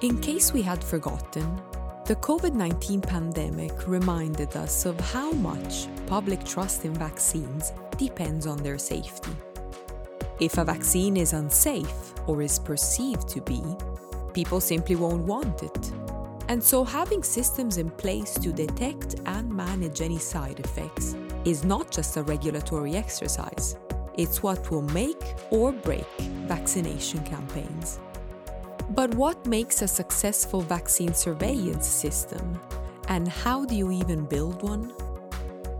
In case we had forgotten, the COVID 19 pandemic reminded us of how much public trust in vaccines depends on their safety. If a vaccine is unsafe or is perceived to be, people simply won't want it. And so, having systems in place to detect and manage any side effects is not just a regulatory exercise, it's what will make or break vaccination campaigns. But what makes a successful vaccine surveillance system? And how do you even build one?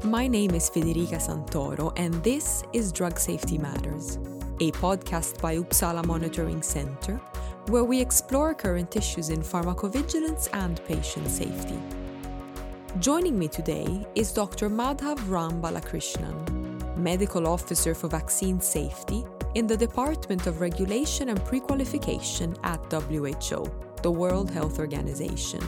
My name is Federica Santoro, and this is Drug Safety Matters, a podcast by Uppsala Monitoring Center, where we explore current issues in pharmacovigilance and patient safety. Joining me today is Dr. Madhav Ram Balakrishnan, Medical Officer for Vaccine Safety in the Department of Regulation and Prequalification at WHO, the World Health Organization.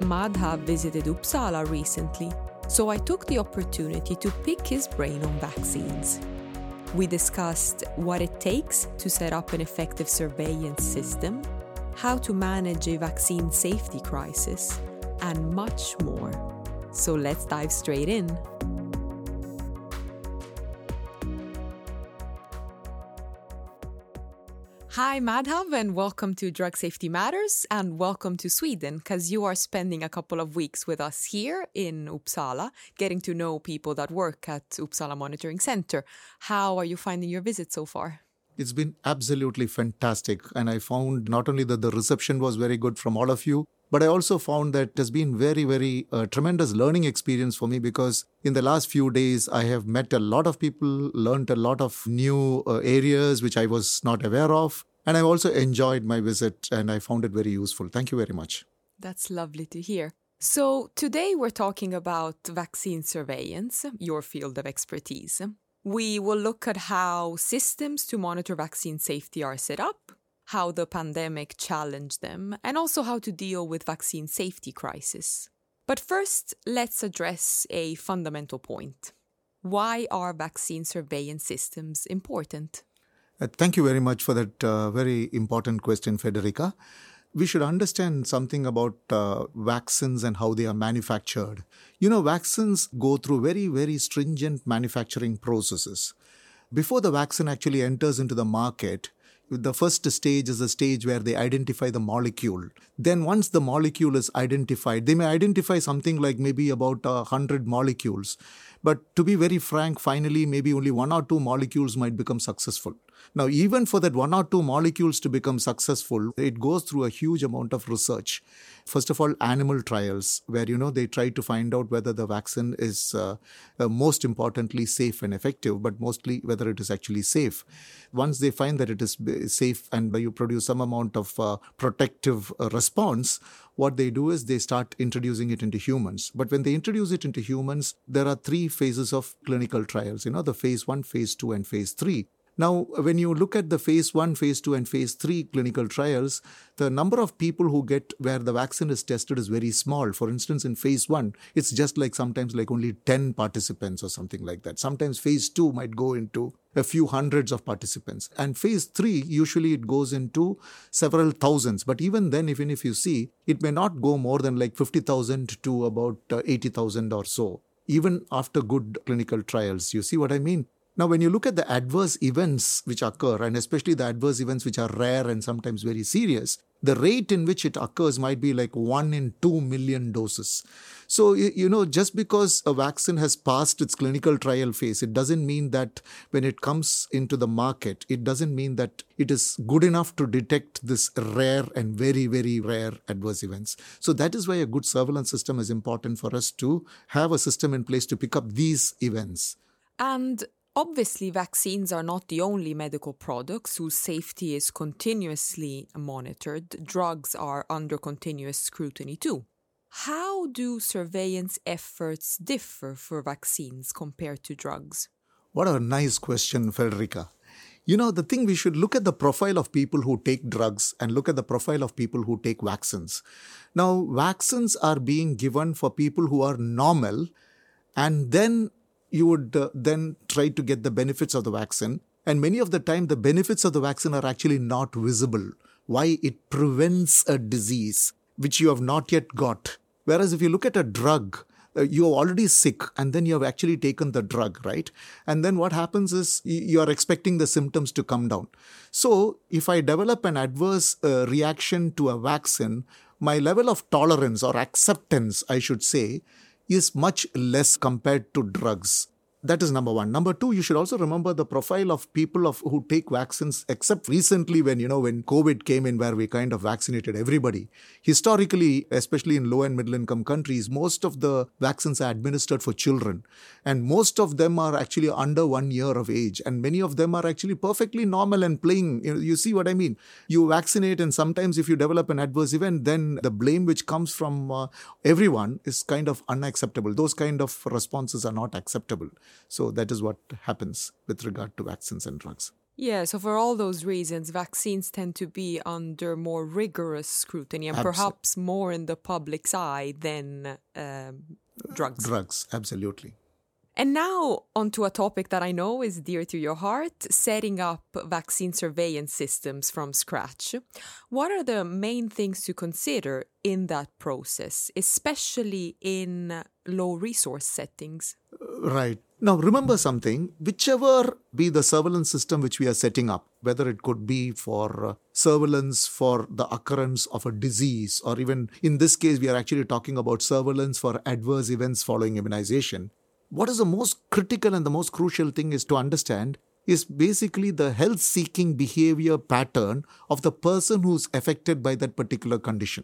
Madhav visited Uppsala recently, so I took the opportunity to pick his brain on vaccines. We discussed what it takes to set up an effective surveillance system, how to manage a vaccine safety crisis, and much more. So let's dive straight in. Hi, Madhav, and welcome to Drug Safety Matters, and welcome to Sweden, because you are spending a couple of weeks with us here in Uppsala, getting to know people that work at Uppsala Monitoring Center. How are you finding your visit so far? It's been absolutely fantastic. And I found not only that the reception was very good from all of you, but I also found that it has been very, very uh, tremendous learning experience for me because in the last few days, I have met a lot of people, learned a lot of new uh, areas which I was not aware of. And I've also enjoyed my visit and I found it very useful. Thank you very much. That's lovely to hear. So, today we're talking about vaccine surveillance, your field of expertise. We will look at how systems to monitor vaccine safety are set up, how the pandemic challenged them, and also how to deal with vaccine safety crisis. But first, let's address a fundamental point. Why are vaccine surveillance systems important? Uh, thank you very much for that uh, very important question, Federica. We should understand something about uh, vaccines and how they are manufactured. You know, vaccines go through very, very stringent manufacturing processes. Before the vaccine actually enters into the market, the first stage is a stage where they identify the molecule. Then, once the molecule is identified, they may identify something like maybe about a hundred molecules. But to be very frank, finally, maybe only one or two molecules might become successful. Now, even for that one or two molecules to become successful, it goes through a huge amount of research. First of all, animal trials, where you know they try to find out whether the vaccine is uh, uh, most importantly safe and effective, but mostly whether it is actually safe. Once they find that it is safe and you produce some amount of uh, protective uh, response, what they do is they start introducing it into humans. But when they introduce it into humans, there are three phases of clinical trials, you know, the phase one, phase two, and phase three. Now, when you look at the phase one, phase two, and phase three clinical trials, the number of people who get where the vaccine is tested is very small. For instance, in phase one, it's just like sometimes like only 10 participants or something like that. Sometimes phase two might go into a few hundreds of participants. And phase three, usually it goes into several thousands. But even then, even if you see, it may not go more than like 50,000 to about uh, 80,000 or so even after good clinical trials. You see what I mean? Now, when you look at the adverse events which occur, and especially the adverse events which are rare and sometimes very serious, the rate in which it occurs might be like one in two million doses. So, you know, just because a vaccine has passed its clinical trial phase, it doesn't mean that when it comes into the market, it doesn't mean that it is good enough to detect this rare and very, very rare adverse events. So, that is why a good surveillance system is important for us to have a system in place to pick up these events. And Obviously, vaccines are not the only medical products whose safety is continuously monitored. Drugs are under continuous scrutiny too. How do surveillance efforts differ for vaccines compared to drugs? What a nice question, Federica. You know, the thing we should look at the profile of people who take drugs and look at the profile of people who take vaccines. Now, vaccines are being given for people who are normal and then you would uh, then try to get the benefits of the vaccine. And many of the time, the benefits of the vaccine are actually not visible. why it prevents a disease which you have not yet got. Whereas if you look at a drug, uh, you're already sick and then you have actually taken the drug, right? And then what happens is you are expecting the symptoms to come down. So if I develop an adverse uh, reaction to a vaccine, my level of tolerance or acceptance, I should say, is much less compared to drugs that is number one. Number two you should also remember the profile of people of who take vaccines except recently when you know when covid came in where we kind of vaccinated everybody. Historically especially in low and middle income countries most of the vaccines are administered for children. And most of them are actually under 1 year of age. And many of them are actually perfectly normal and playing. You, know, you see what i mean? You vaccinate and sometimes if you develop an adverse event then the blame which comes from uh, everyone is kind of unacceptable. Those kind of responses are not acceptable so that is what happens with regard to vaccines and drugs. Yeah, so for all those reasons, vaccines tend to be under more rigorous scrutiny and perhaps more in the public's eye than um, drugs. Drugs, absolutely. And now, onto a topic that I know is dear to your heart setting up vaccine surveillance systems from scratch. What are the main things to consider in that process, especially in low resource settings? Right. Now, remember something whichever be the surveillance system which we are setting up, whether it could be for uh, surveillance for the occurrence of a disease, or even in this case, we are actually talking about surveillance for adverse events following immunization. What is the most critical and the most crucial thing is to understand is basically the health seeking behavior pattern of the person who's affected by that particular condition.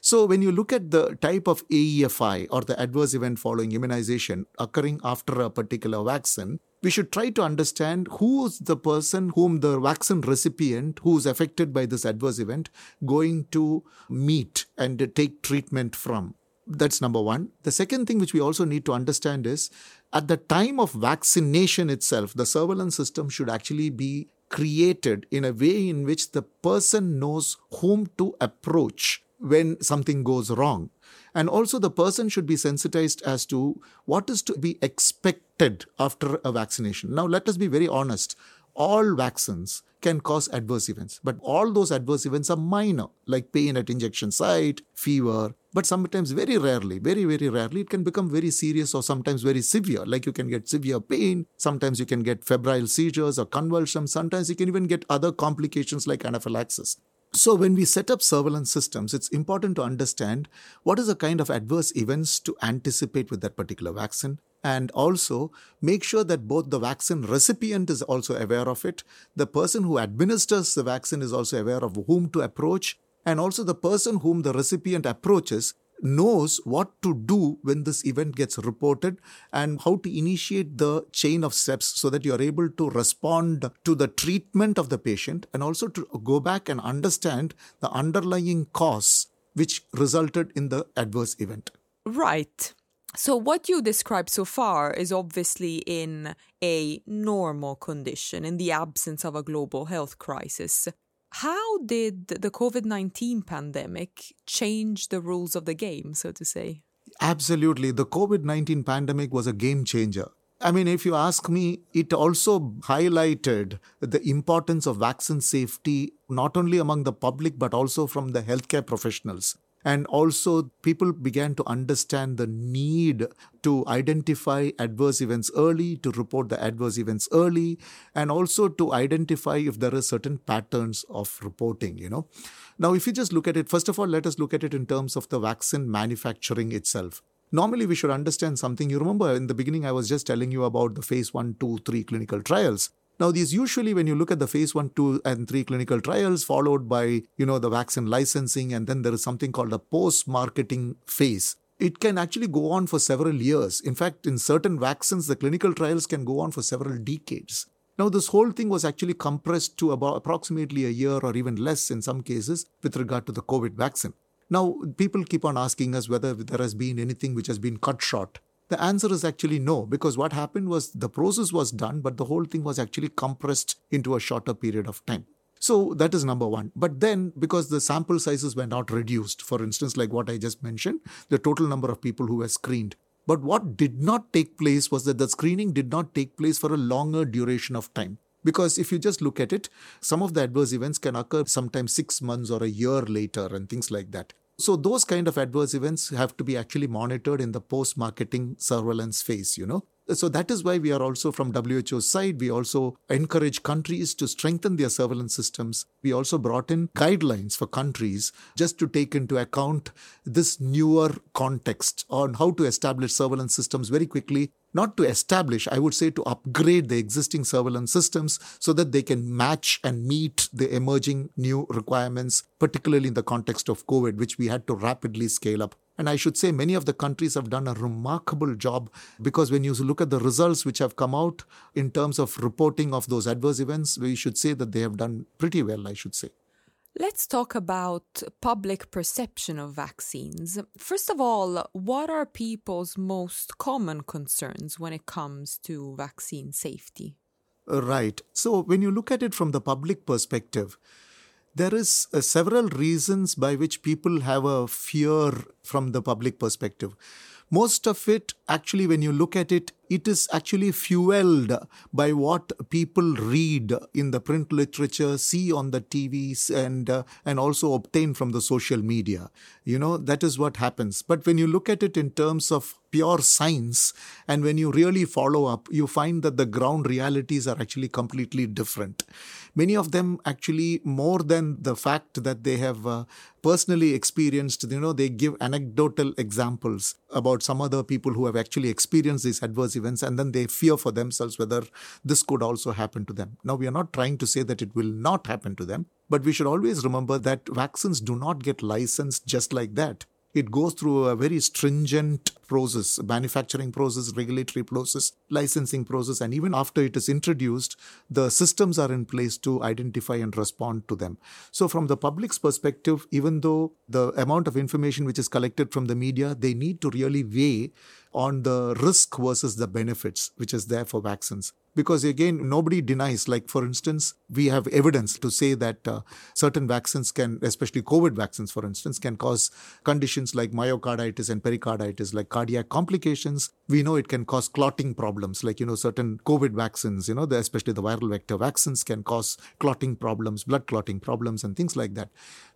So, when you look at the type of AEFI or the adverse event following immunization occurring after a particular vaccine, we should try to understand who is the person whom the vaccine recipient who is affected by this adverse event going to meet and take treatment from. That's number one. The second thing which we also need to understand is at the time of vaccination itself, the surveillance system should actually be created in a way in which the person knows whom to approach when something goes wrong. And also, the person should be sensitized as to what is to be expected after a vaccination. Now, let us be very honest. All vaccines can cause adverse events, but all those adverse events are minor, like pain at injection site, fever, but sometimes very rarely, very, very rarely, it can become very serious or sometimes very severe. Like you can get severe pain, sometimes you can get febrile seizures or convulsions, sometimes you can even get other complications like anaphylaxis. So, when we set up surveillance systems, it's important to understand what is the kind of adverse events to anticipate with that particular vaccine. And also make sure that both the vaccine recipient is also aware of it, the person who administers the vaccine is also aware of whom to approach, and also the person whom the recipient approaches knows what to do when this event gets reported and how to initiate the chain of steps so that you are able to respond to the treatment of the patient and also to go back and understand the underlying cause which resulted in the adverse event. Right. So, what you described so far is obviously in a normal condition, in the absence of a global health crisis. How did the COVID 19 pandemic change the rules of the game, so to say? Absolutely. The COVID 19 pandemic was a game changer. I mean, if you ask me, it also highlighted the importance of vaccine safety, not only among the public, but also from the healthcare professionals. And also, people began to understand the need to identify adverse events early, to report the adverse events early, and also to identify if there are certain patterns of reporting, you know. Now, if you just look at it, first of all, let us look at it in terms of the vaccine manufacturing itself. Normally, we should understand something. You remember in the beginning, I was just telling you about the phase one, two, three clinical trials. Now, these usually, when you look at the phase one, two, and three clinical trials, followed by, you know, the vaccine licensing, and then there is something called a post-marketing phase. It can actually go on for several years. In fact, in certain vaccines, the clinical trials can go on for several decades. Now, this whole thing was actually compressed to about approximately a year or even less in some cases with regard to the COVID vaccine. Now, people keep on asking us whether there has been anything which has been cut short. The answer is actually no, because what happened was the process was done, but the whole thing was actually compressed into a shorter period of time. So that is number one. But then, because the sample sizes were not reduced, for instance, like what I just mentioned, the total number of people who were screened. But what did not take place was that the screening did not take place for a longer duration of time Because if you just look at it, some of the adverse events can occur sometimes six months or a year later and things like that. So those kind of adverse events have to be actually monitored in the post-marketing surveillance phase, you know. So that is why we are also from WHO's side, we also encourage countries to strengthen their surveillance systems. We also brought in guidelines for countries just to take into account this newer context on how to establish surveillance systems very quickly not to establish, I would say to upgrade the existing surveillance systems so that they can match and meet the emerging new requirements, particularly in the context of COVID, which we had to rapidly scale up. And I should say many of the countries have done a remarkable job because when you look at the results which have come out in terms of reporting of those adverse events, we should say that they have done pretty well, I should say. Let's talk about public perception of vaccines. First of all, what are people's most common concerns when it comes to vaccine safety? Right. So, when you look at it from the public perspective, there is uh, several reasons by which people have a fear from the public perspective. Most of it, actually, when you look at it, it is actually fueled by what people read in the print literature, see on the TVs, and uh, and also obtain from the social media. You know that is what happens. But when you look at it in terms of pure science, and when you really follow up, you find that the ground realities are actually completely different. Many of them actually more than the fact that they have uh, personally experienced. You know they give anecdotal examples about some other people who have actually experienced these adverse events and then they fear for themselves whether this could also happen to them. Now, we are not trying to say that it will not happen to them, but we should always remember that vaccines do not get licensed just like that it goes through a very stringent process manufacturing process regulatory process licensing process and even after it is introduced the systems are in place to identify and respond to them so from the public's perspective even though the amount of information which is collected from the media they need to really weigh on the risk versus the benefits which is there for vaccines. Because again nobody denies like for instance we have evidence to say that uh, certain vaccines can especially covid vaccines for instance can cause conditions like myocarditis and pericarditis like cardiac complications. We know it can cause clotting problems like you know certain covid vaccines you know the, especially the viral vector vaccines can cause clotting problems blood clotting problems and things like that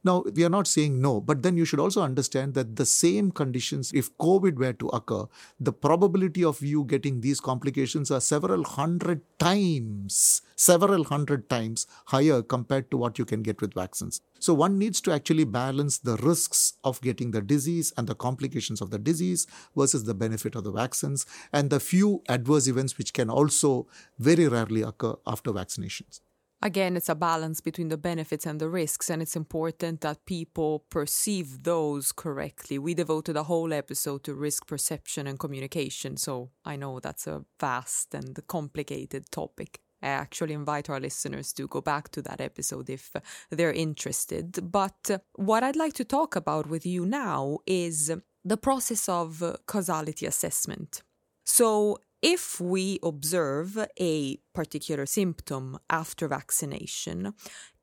now we are not saying no but then you should also understand that the same conditions if covid were to occur the probability of you getting these complications are several hundred times, several hundred times higher compared to what you can get with vaccines. So one needs to actually balance the risks of getting the disease and the complications of the disease versus the benefit of the vaccines and the few adverse events which can also very rarely occur after vaccinations again, it's a balance between the benefits and the risks, and it's important that people perceive those correctly. We devoted a whole episode to risk perception and communication, so I know that's a vast and complicated topic. I actually invite our listeners to go back to that episode if they're interested. But what I'd like to talk about with you now is the process of causality assessment. So, if we observe a particular symptom after vaccination,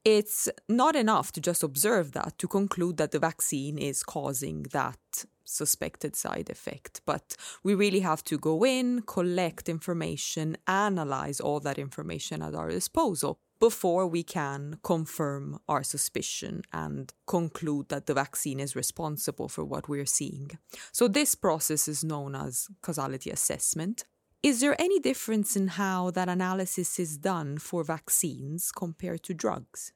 it's not enough to just observe that to conclude that the vaccine is causing that suspected side effect. But we really have to go in, collect information, analyze all that information at our disposal before we can confirm our suspicion and conclude that the vaccine is responsible for what we're seeing. So, this process is known as causality assessment. Is there any difference in how that analysis is done for vaccines compared to drugs?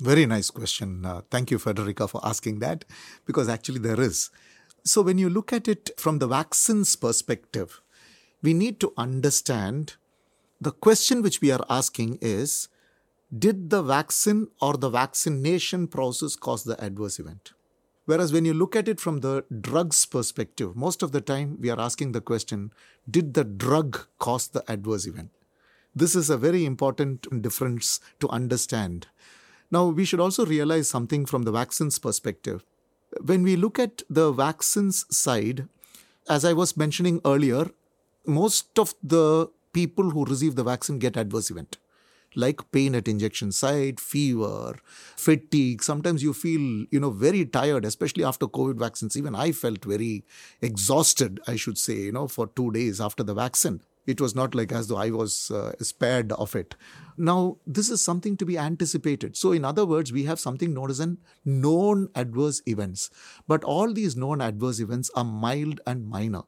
Very nice question. Uh, thank you, Federica, for asking that, because actually there is. So, when you look at it from the vaccine's perspective, we need to understand the question which we are asking is Did the vaccine or the vaccination process cause the adverse event? Whereas when you look at it from the drug's perspective, most of the time we are asking the question Did the drug cause the adverse event? This is a very important difference to understand. Now, we should also realize something from the vaccine's perspective. When we look at the vaccine's side, as I was mentioning earlier, most of the people who receive the vaccine get adverse event like pain at injection site, fever, fatigue. Sometimes you feel, you know, very tired, especially after COVID vaccines. Even I felt very exhausted, I should say, you know, for two days after the vaccine. It was not like as though I was uh, spared of it. Now, this is something to be anticipated. So, in other words, we have something known as an known adverse events. But all these known adverse events are mild and minor.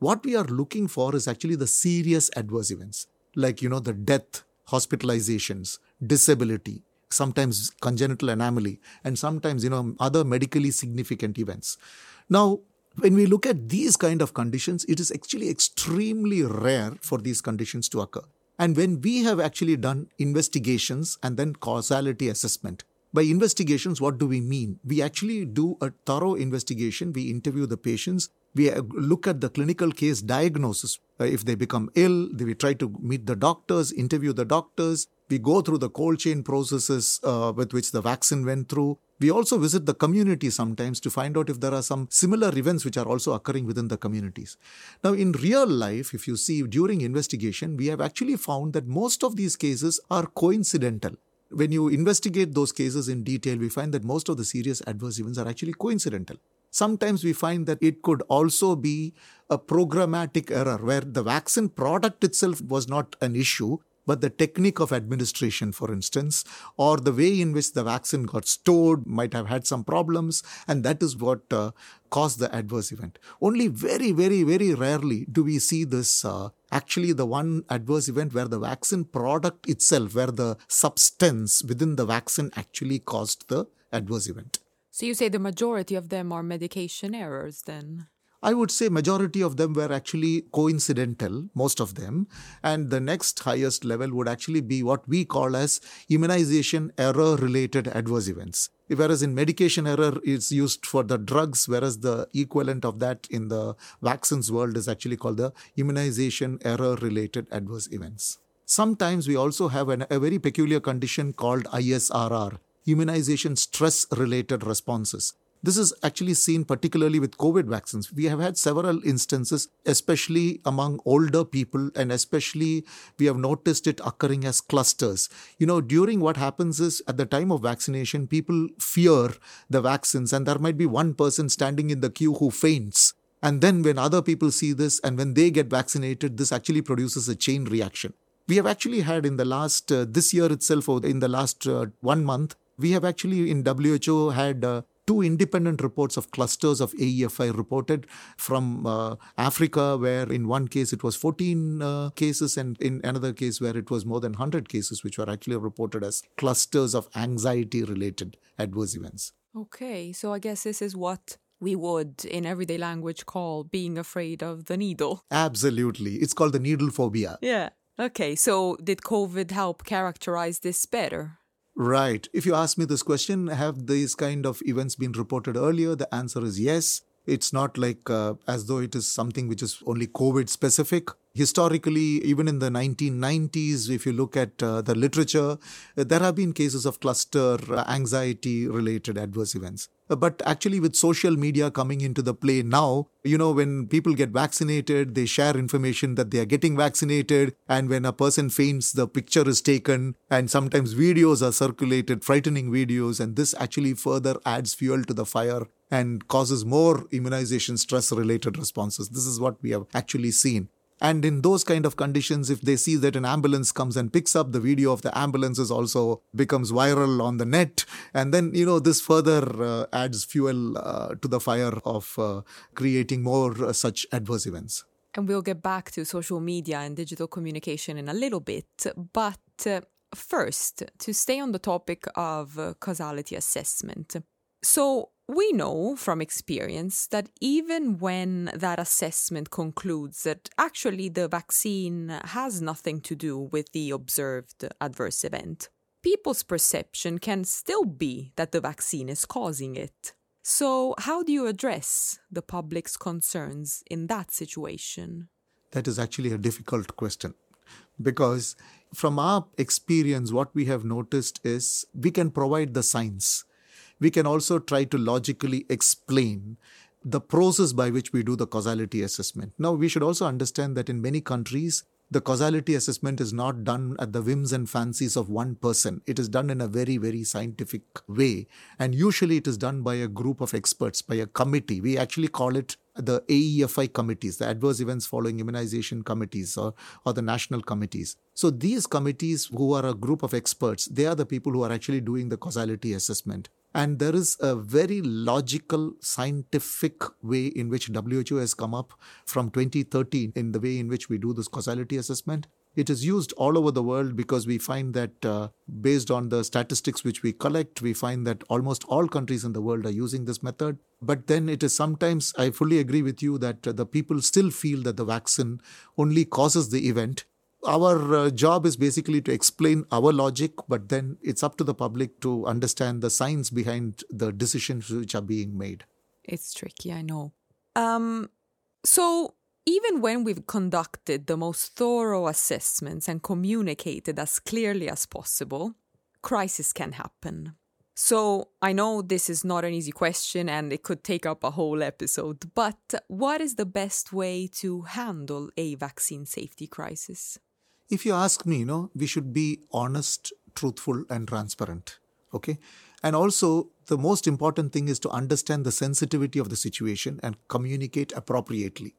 What we are looking for is actually the serious adverse events, like, you know, the death, hospitalizations, disability, sometimes congenital anomaly, and sometimes, you know, other medically significant events. Now, when we look at these kind of conditions, it is actually extremely rare for these conditions to occur. And when we have actually done investigations and then causality assessment, by investigations, what do we mean? We actually do a thorough investigation. We interview the patients. We look at the clinical case diagnosis. Uh, if they become ill, we try to meet the doctors, interview the doctors. We go through the cold chain processes uh, with which the vaccine went through. We also visit the community sometimes to find out if there are some similar events which are also occurring within the communities. Now, in real life, if you see during investigation, we have actually found that most of these cases are coincidental. When you investigate those cases in detail, we find that most of the serious adverse events are actually coincidental. Sometimes we find that it could also be a programmatic error where the vaccine product itself was not an issue, but the technique of administration, for instance, or the way in which the vaccine got stored might have had some problems, and that is what uh, caused the adverse event. Only very, very, very rarely do we see this. Uh, actually, the one adverse event where the vaccine product itself, where the substance within the vaccine actually caused the adverse event. So you say the majority of them are medication errors then? I would say majority of them were actually coincidental, most of them. And the next highest level would actually be what we call as immunization error related adverse events. Whereas in medication error is used for the drugs, whereas the equivalent of that in the vaccines world is actually called the immunization error related adverse events. Sometimes we also have an, a very peculiar condition called ISRR, immunization stress related responses. This is actually seen particularly with COVID vaccines. We have had several instances, especially among older people, and especially we have noticed it occurring as clusters. You know, during what happens is at the time of vaccination, people fear the vaccines, and there might be one person standing in the queue who faints. And then when other people see this and when they get vaccinated, this actually produces a chain reaction. We have actually had in the last, uh, this year itself, or in the last uh, one month, we have actually in WHO had uh, two independent reports of clusters of AEFI reported from uh, Africa, where in one case it was 14 uh, cases, and in another case where it was more than 100 cases, which were actually reported as clusters of anxiety related adverse events. Okay, so I guess this is what we would, in everyday language, call being afraid of the needle. Absolutely. It's called the needle phobia. Yeah. Okay, so did COVID help characterize this better? Right. If you ask me this question, have these kind of events been reported earlier? The answer is yes. It's not like uh, as though it is something which is only COVID specific. Historically, even in the 1990s, if you look at uh, the literature, there have been cases of cluster uh, anxiety related adverse events. But actually, with social media coming into the play now, you know, when people get vaccinated, they share information that they are getting vaccinated. And when a person faints, the picture is taken. And sometimes videos are circulated, frightening videos. And this actually further adds fuel to the fire and causes more immunization stress related responses. This is what we have actually seen. And in those kind of conditions, if they see that an ambulance comes and picks up the video of the ambulance is also becomes viral on the net. And then, you know, this further uh, adds fuel uh, to the fire of uh, creating more uh, such adverse events. And we'll get back to social media and digital communication in a little bit. But uh, first, to stay on the topic of uh, causality assessment. So, we know from experience that even when that assessment concludes that actually the vaccine has nothing to do with the observed adverse event, people's perception can still be that the vaccine is causing it. So, how do you address the public's concerns in that situation? That is actually a difficult question because, from our experience, what we have noticed is we can provide the science we can also try to logically explain the process by which we do the causality assessment. Now, we should also understand that in many countries, the causality assessment is not done at the whims and fancies of one person. It is done in a very, very scientific way. And usually it is done by a group of experts, by a committee. We actually call it the AEFI committees, the adverse events following immunization committees or, or the national committees. So these committees, who are a group of experts, they are the people who are actually doing the causality assessment. And there is a very logical, scientific way in which WHO has come up from 2013 in the way in which we do this causality assessment. It is used all over the world because we find that, uh, based on the statistics which we collect, we find that almost all countries in the world are using this method. But then it is sometimes, I fully agree with you that the people still feel that the vaccine only causes the event. Our uh, job is basically to explain our logic, but then it's up to the public to understand the science behind the decisions which are being made. It's tricky, I know. Um, so, even when we've conducted the most thorough assessments and communicated as clearly as possible, crisis can happen. So, I know this is not an easy question and it could take up a whole episode, but what is the best way to handle a vaccine safety crisis? If you ask me, you know, we should be honest, truthful, and transparent. Okay. And also, the most important thing is to understand the sensitivity of the situation and communicate appropriately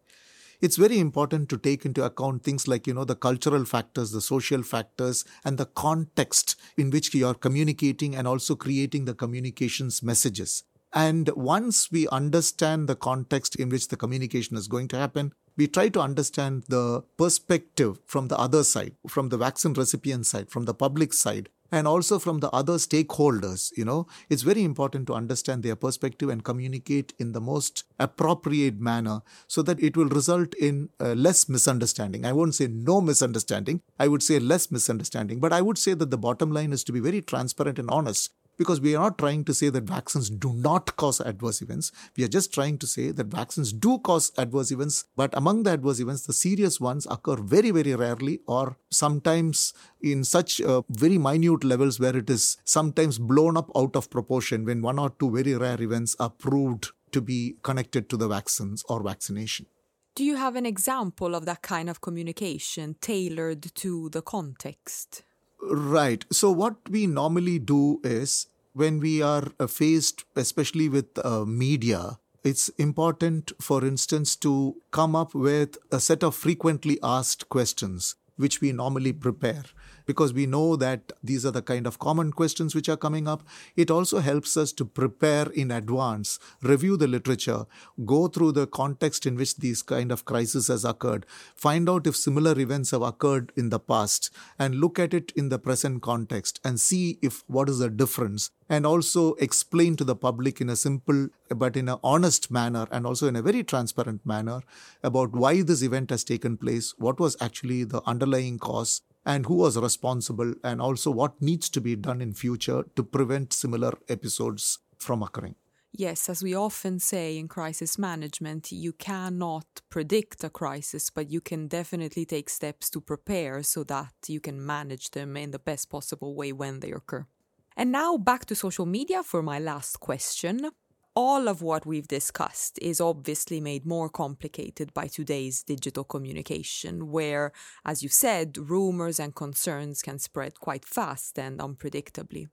it's very important to take into account things like you know the cultural factors the social factors and the context in which you are communicating and also creating the communications messages and once we understand the context in which the communication is going to happen we try to understand the perspective from the other side from the vaccine recipient side from the public side and also from the other stakeholders you know. It's very important to understand their perspective and communicate in the most appropriate manner so that it will result in uh, less misunderstanding. I won't say no misunderstanding. I would say less misunderstanding. But i would say that the bottom line is to be very transparent and honest because we are not trying to say that vaccines do not cause adverse events. We are just trying to say that vaccines do cause adverse events, but among the adverse events, the serious ones occur very, very rarely or sometimes in such uh, very minute levels where it is sometimes blown up out of proportion when one or two very rare events are proved to be connected to the vaccines or vaccination. Do you have an example of that kind of communication tailored to the context? Right. So, what we normally do is when we are uh, faced, especially with uh, media, it's important, for instance, to come up with a set of frequently asked questions, which we normally prepare because we know that these are the kind of common questions which are coming up. It also helps us to prepare in advance, review the literature, go through the context in which these kind of crises has occurred, find out if similar events have occurred in the past, and look at it in the present context and see if what is the difference and also explain to the public in a simple but in an honest manner and also in a very transparent manner about why this event has taken place, what was actually the underlying cause, and who was responsible and also what needs to be done in future to prevent similar episodes from occurring Yes, as we often say in crisis management, you cannot predict a crisis, but you can definitely take steps to prepare so that you can manage them in the best possible way when they occur. And now back to social media for my last question all of what we've discussed is obviously made more complicated by today's digital communication, where, as you said, rumors and concerns can spread quite fast and unpredictably.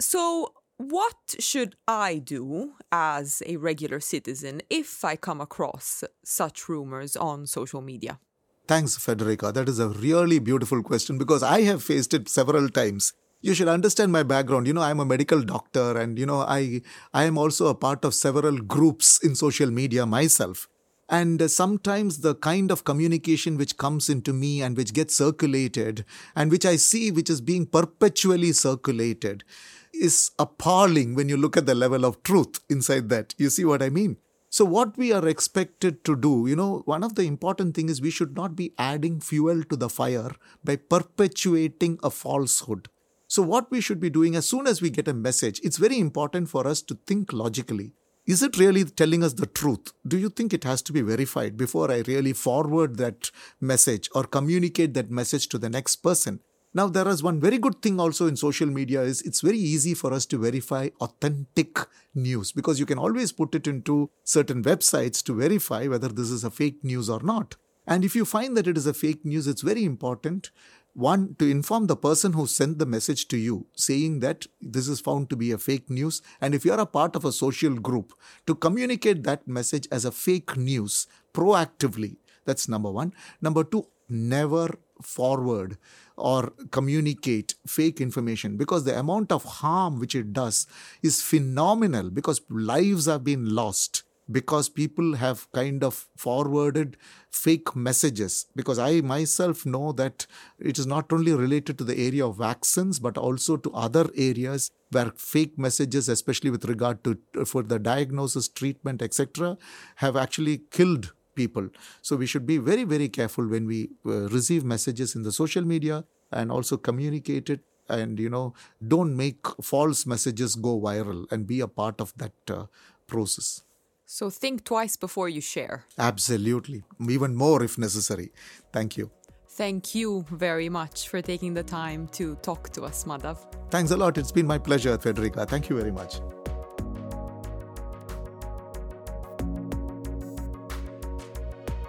So, what should I do as a regular citizen if I come across such rumors on social media? Thanks, Federica. That is a really beautiful question because I have faced it several times you should understand my background. You know i'm a medical doctor and you know i i am also a part of several groups in social media myself. And uh, sometimes the kind of communication which comes into me and which gets circulated and which i see which is being perpetually circulated is appalling when you look at the level of truth inside that. You see what i mean? So what we are expected to do you know one of the important thing is we should not be adding fuel to the fire by perpetuating a falsehood so, what we should be doing as soon as we get a message, it's very important for us to think logically. Is it really telling us the truth? Do you think it has to be verified before I really forward that message or communicate that message to the next person? Now, there is one very good thing also in social media is it's very easy for us to verify authentic news because you can always put it into certain websites to verify whether this is a fake news or not. And if you find that it is a fake news, it's very important one, to inform the person who sent the message to you, saying that this is found to be a fake news. And if you are a part of a social group, to communicate that message as a fake news proactively. That's number one. Number two, never forward or communicate fake information because the amount of harm which it does is phenomenal because lives have been lost because people have kind of forwarded fake messages. Because I myself know that it is not only related to the area of vaccines, but also to other areas where fake messages, especially with regard to for the diagnosis, treatment, etc., have actually killed people. So we should be very, very careful when we uh, receive messages in the social media and also communicate it and you know don't make false messages go viral and be a part of that uh, process so think twice before you share. Absolutely. Even more if necessary. Thank you. Thank you very much for taking the time to talk to us, Madhav. Thanks a lot. It's been my pleasure, Federica. Thank you very much.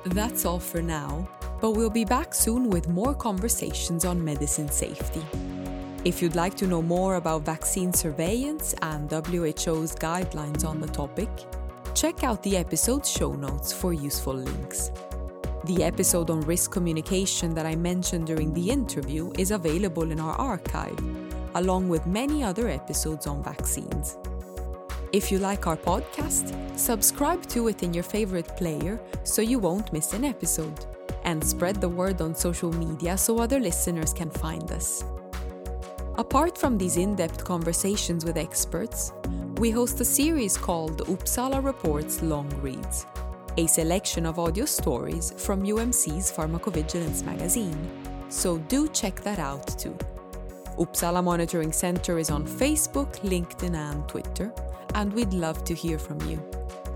That's all for now, but we'll be back soon with more conversations on medicine safety. If you'd like to know more about vaccine surveillance and WHO's guidelines on the topic, Check out the episode show notes for useful links. The episode on risk communication that I mentioned during the interview is available in our archive, along with many other episodes on vaccines. If you like our podcast, subscribe to it in your favorite player so you won't miss an episode. And spread the word on social media so other listeners can find us. Apart from these in depth conversations with experts, we host a series called Uppsala Reports Long Reads, a selection of audio stories from UMC's Pharmacovigilance magazine. So do check that out too. Uppsala Monitoring Center is on Facebook, LinkedIn, and Twitter, and we'd love to hear from you.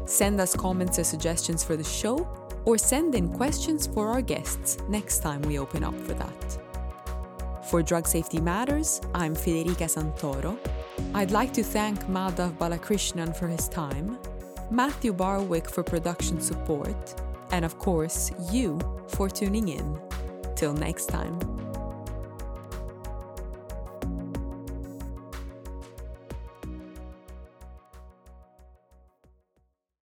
Send us comments or suggestions for the show, or send in questions for our guests next time we open up for that. For Drug Safety Matters, I'm Federica Santoro I'd like to thank Madhav Balakrishnan for his time, Matthew Barwick for production support, and of course, you for tuning in. Till next time.